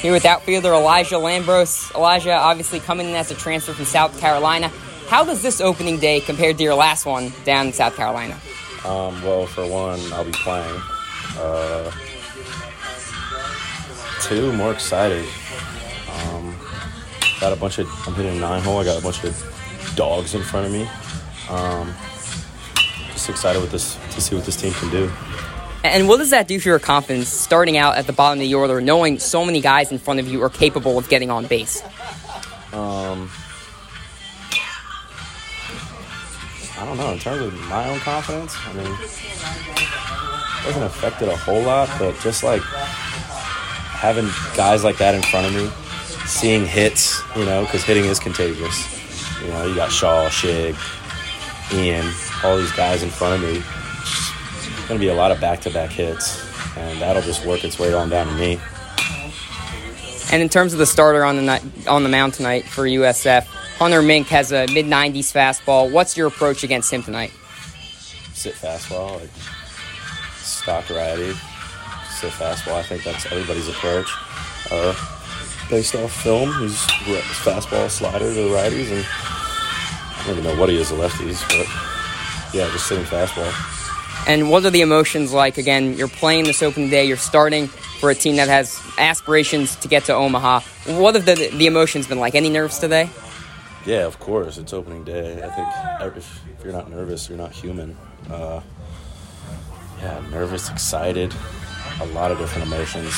Here with outfielder Elijah Lambros. Elijah, obviously coming in as a transfer from South Carolina. How does this opening day compare to your last one down in South Carolina? Um, well, for one, I'll be playing. Uh, two, more excited. Um, got a bunch of. I'm hitting nine hole. I got a bunch of dogs in front of me. Um, just excited with this to see what this team can do. And what does that do for your confidence starting out at the bottom of the order, knowing so many guys in front of you are capable of getting on base? Um, I don't know. In terms of my own confidence, I mean, it doesn't affect it a whole lot, but just like having guys like that in front of me, seeing hits, you know, because hitting is contagious. You know, you got Shaw, Shig, Ian, all these guys in front of me going to be a lot of back-to-back hits, and that'll just work its way on down to me. And in terms of the starter on the night, on the mound tonight for USF, Hunter Mink has a mid 90s fastball. What's your approach against him tonight? Sit fastball, like stock variety. Sit fastball. I think that's everybody's approach. Uh, based off film, he's fastball, slider to the righties, and I don't even know what he is, the lefties, but yeah, just sitting fastball. And what are the emotions like? Again, you're playing this opening day, you're starting for a team that has aspirations to get to Omaha. What have the, the emotions been like? Any nerves today? Yeah, of course. It's opening day. I think if, you're not nervous, you're not human. Uh, yeah, nervous, excited, a lot of different emotions.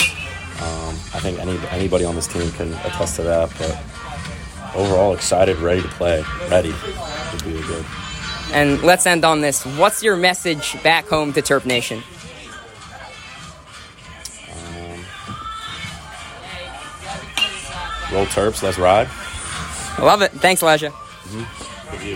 Um, I think any, anybody on this team can attest to that. But overall, excited, ready to play, ready would be a good. And let's end on this. What's your message back home to Terp Nation? Um, roll Terps, let's ride. I love it. Thanks, Elijah. Mm-hmm.